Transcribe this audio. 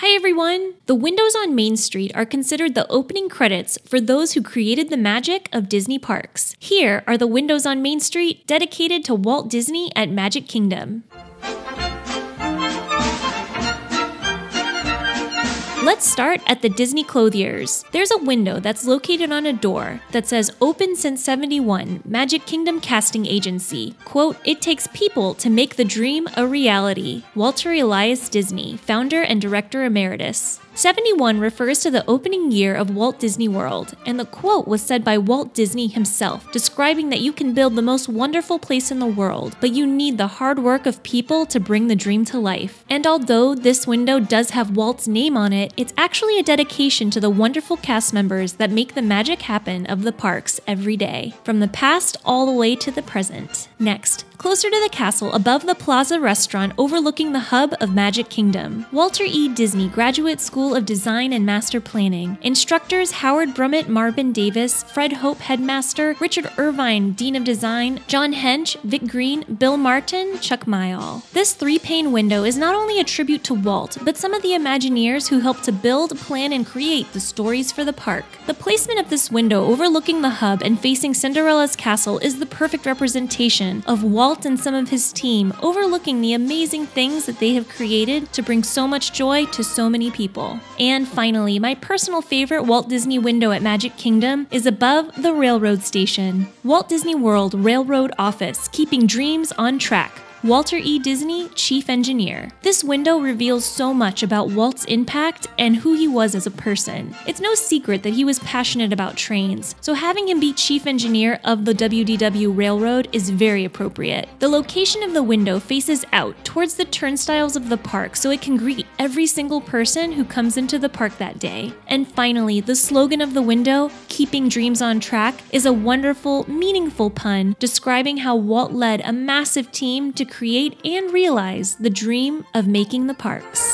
Hi everyone! The windows on Main Street are considered the opening credits for those who created the magic of Disney parks. Here are the windows on Main Street dedicated to Walt Disney at Magic Kingdom. Let's start at the Disney Clothiers. There's a window that's located on a door that says Open since 71, Magic Kingdom Casting Agency. Quote, It takes people to make the dream a reality. Walter Elias Disney, founder and director emeritus. 71 refers to the opening year of Walt Disney World, and the quote was said by Walt Disney himself, describing that you can build the most wonderful place in the world, but you need the hard work of people to bring the dream to life. And although this window does have Walt's name on it, it's actually a dedication to the wonderful cast members that make the magic happen of the parks every day, from the past all the way to the present. Next, closer to the castle above the Plaza restaurant overlooking the hub of Magic Kingdom. Walter E. Disney Graduate School of Design and Master Planning. Instructors Howard Brummitt Marvin Davis, Fred Hope Headmaster, Richard Irvine Dean of Design, John Hench, Vic Greene, Bill Martin, Chuck Myall. This three pane window is not only a tribute to Walt, but some of the Imagineers who helped to build, plan, and create the stories for the park. The placement of this window overlooking the hub and facing Cinderella's castle is the perfect representation of Walt and some of his team, overlooking the amazing things that they have created to bring so much joy to so many people. And finally, my personal favorite Walt Disney window at Magic Kingdom is above the railroad station. Walt Disney World Railroad Office, keeping dreams on track. Walter E. Disney, Chief Engineer. This window reveals so much about Walt's impact and who he was as a person. It's no secret that he was passionate about trains, so having him be Chief Engineer of the WDW Railroad is very appropriate. The location of the window faces out towards the turnstiles of the park so it can greet every single person who comes into the park that day. And finally, the slogan of the window, Keeping Dreams on Track, is a wonderful, meaningful pun describing how Walt led a massive team to create and realize the dream of making the parks.